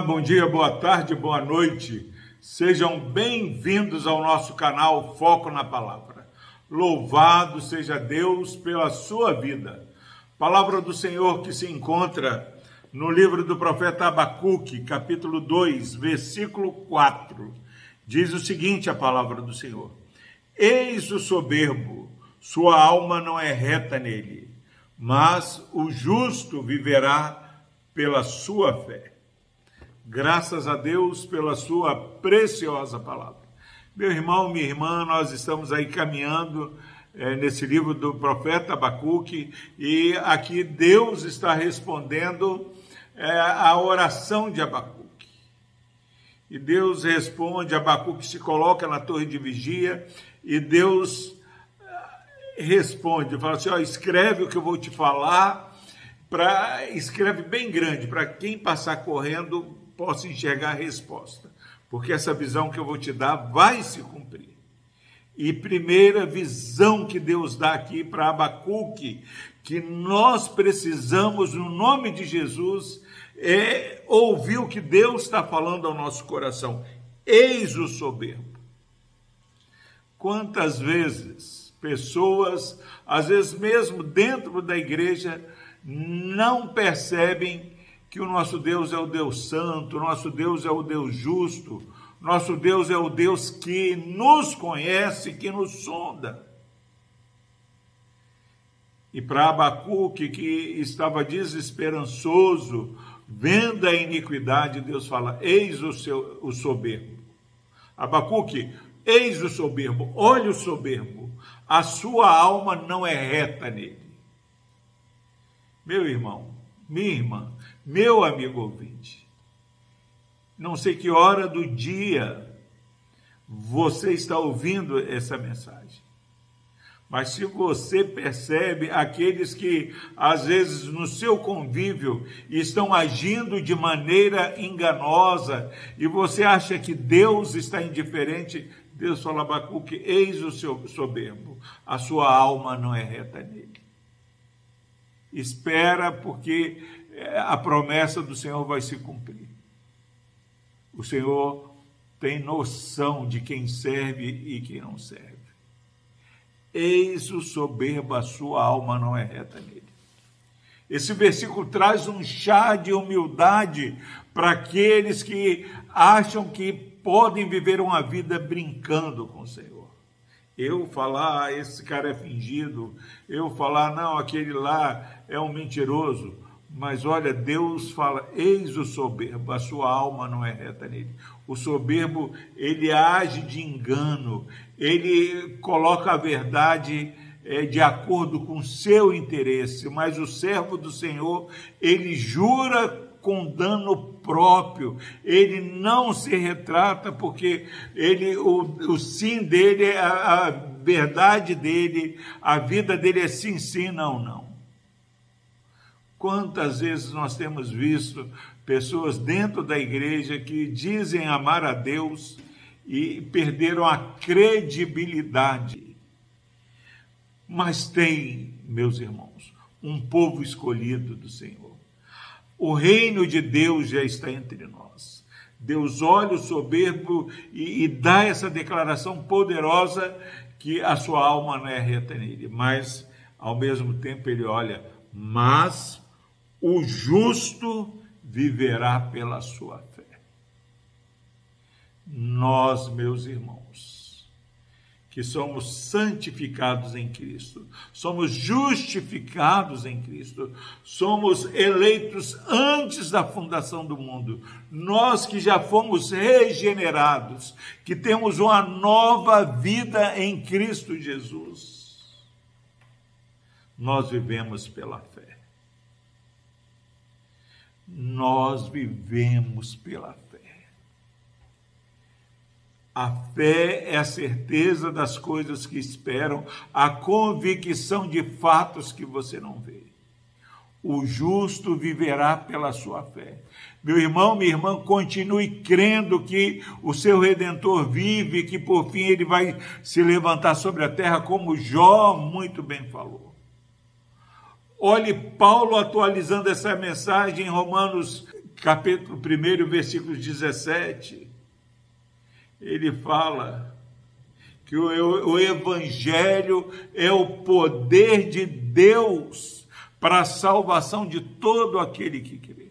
Bom dia, boa tarde, boa noite. Sejam bem-vindos ao nosso canal Foco na Palavra. Louvado seja Deus pela sua vida. Palavra do Senhor que se encontra no livro do profeta Abacuque, capítulo 2, versículo 4. Diz o seguinte: a palavra do Senhor: Eis o soberbo, sua alma não é reta nele, mas o justo viverá pela sua fé. Graças a Deus pela sua preciosa palavra. Meu irmão, minha irmã, nós estamos aí caminhando é, nesse livro do profeta Abacuque e aqui Deus está respondendo é, a oração de Abacuque. E Deus responde, Abacuque se coloca na torre de vigia e Deus eh, responde, fala assim, ó, escreve o que eu vou te falar, pra, escreve bem grande, para quem passar correndo possa enxergar a resposta, porque essa visão que eu vou te dar vai se cumprir. E primeira visão que Deus dá aqui para Abacuque, que nós precisamos, no nome de Jesus, é ouvir o que Deus está falando ao nosso coração. Eis o soberbo. Quantas vezes pessoas, às vezes mesmo dentro da igreja, não percebem que o nosso Deus é o Deus santo, nosso Deus é o Deus justo, nosso Deus é o Deus que nos conhece, que nos sonda. E para Abacuque, que estava desesperançoso, vendo a iniquidade, Deus fala: Eis o, seu, o soberbo. Abacuque, eis o soberbo, olha o soberbo, a sua alma não é reta nele. Meu irmão, minha irmã, meu amigo ouvinte, não sei que hora do dia você está ouvindo essa mensagem. Mas se você percebe aqueles que, às vezes, no seu convívio estão agindo de maneira enganosa e você acha que Deus está indiferente, Deus fala, Abacuque, eis o seu soberbo, a sua alma não é reta nele. Espera, porque é, a promessa do Senhor vai se cumprir. O Senhor tem noção de quem serve e quem não serve. Eis o soberbo, a sua alma não é reta nele. Esse versículo traz um chá de humildade para aqueles que acham que podem viver uma vida brincando com o Senhor. Eu falar, ah, esse cara é fingido, eu falar, não, aquele lá é um mentiroso. Mas olha, Deus fala: eis o soberbo, a sua alma não é reta nele. O soberbo, ele age de engano, ele coloca a verdade é, de acordo com seu interesse, mas o servo do Senhor, ele jura com dano próprio, ele não se retrata porque ele, o, o sim dele, a, a verdade dele, a vida dele é sim, sim, não, não. Quantas vezes nós temos visto pessoas dentro da igreja que dizem amar a Deus e perderam a credibilidade. Mas tem, meus irmãos, um povo escolhido do Senhor. O reino de Deus já está entre nós. Deus olha o soberbo e, e dá essa declaração poderosa que a sua alma não é reta nele, mas ao mesmo tempo ele olha, mas o justo viverá pela sua fé. Nós, meus irmãos, que somos santificados em Cristo, somos justificados em Cristo, somos eleitos antes da fundação do mundo, nós que já fomos regenerados, que temos uma nova vida em Cristo Jesus, nós vivemos pela fé nós vivemos pela fé. A fé é a certeza das coisas que esperam, a convicção de fatos que você não vê. O justo viverá pela sua fé. Meu irmão, minha irmã, continue crendo que o seu redentor vive, que por fim ele vai se levantar sobre a terra, como Jó muito bem falou. Olhe Paulo atualizando essa mensagem em Romanos capítulo 1, versículo 17, ele fala que o, o Evangelho é o poder de Deus para a salvação de todo aquele que crê.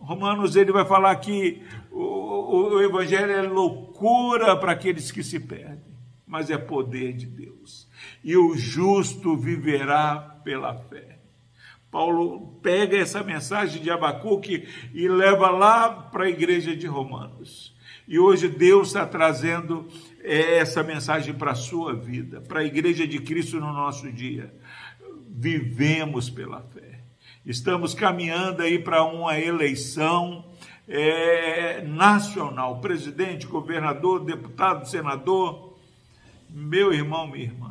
Romanos ele vai falar que o, o Evangelho é loucura para aqueles que se perdem, mas é poder de Deus. E o justo viverá pela fé. Paulo pega essa mensagem de Abacuque e leva lá para a igreja de Romanos. E hoje Deus está trazendo é, essa mensagem para a sua vida, para a igreja de Cristo no nosso dia. Vivemos pela fé. Estamos caminhando aí para uma eleição é, nacional, presidente, governador, deputado, senador. Meu irmão, minha irmã,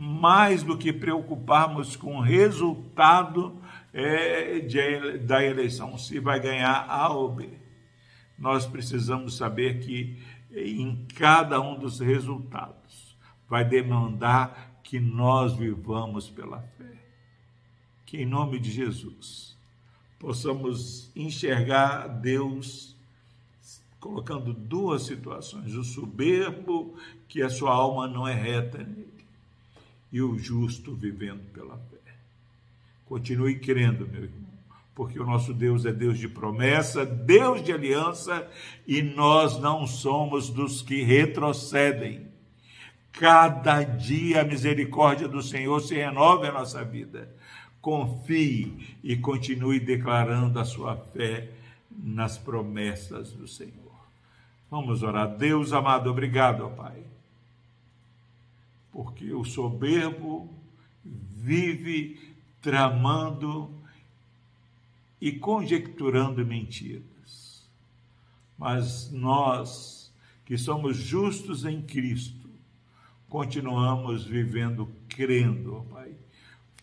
mais do que preocuparmos com o resultado é, de, da eleição, se vai ganhar A ou B. Nós precisamos saber que em cada um dos resultados vai demandar que nós vivamos pela fé. Que em nome de Jesus possamos enxergar Deus colocando duas situações: o soberbo, que a sua alma não é reta nele e o justo vivendo pela fé. Continue crendo, meu irmão, porque o nosso Deus é Deus de promessa, Deus de aliança, e nós não somos dos que retrocedem. Cada dia a misericórdia do Senhor se renova em nossa vida. Confie e continue declarando a sua fé nas promessas do Senhor. Vamos orar. Deus amado, obrigado, ó Pai porque o soberbo vive tramando e conjecturando mentiras. Mas nós, que somos justos em Cristo, continuamos vivendo crendo, ó Pai,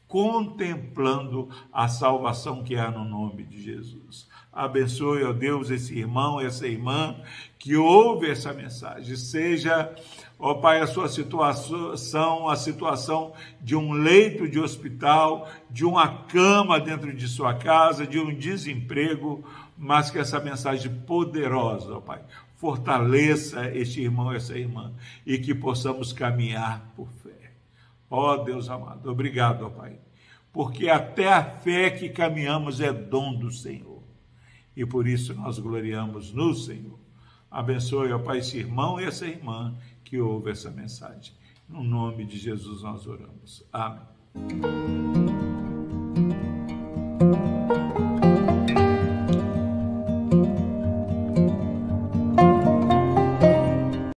contemplando a salvação que há no nome de Jesus. Abençoe, ó Deus, esse irmão, essa irmã que ouve essa mensagem, seja Ó Pai, a sua situação, a situação de um leito de hospital, de uma cama dentro de sua casa, de um desemprego, mas que essa mensagem poderosa, ó Pai, fortaleça este irmão, essa irmã, e que possamos caminhar por fé. Ó Deus amado, obrigado, ó Pai, porque até a fé que caminhamos é dom do Senhor, e por isso nós gloriamos no Senhor. Abençoe, ó Pai, esse irmão e essa irmã que ouve essa mensagem. No nome de Jesus nós oramos. Amém.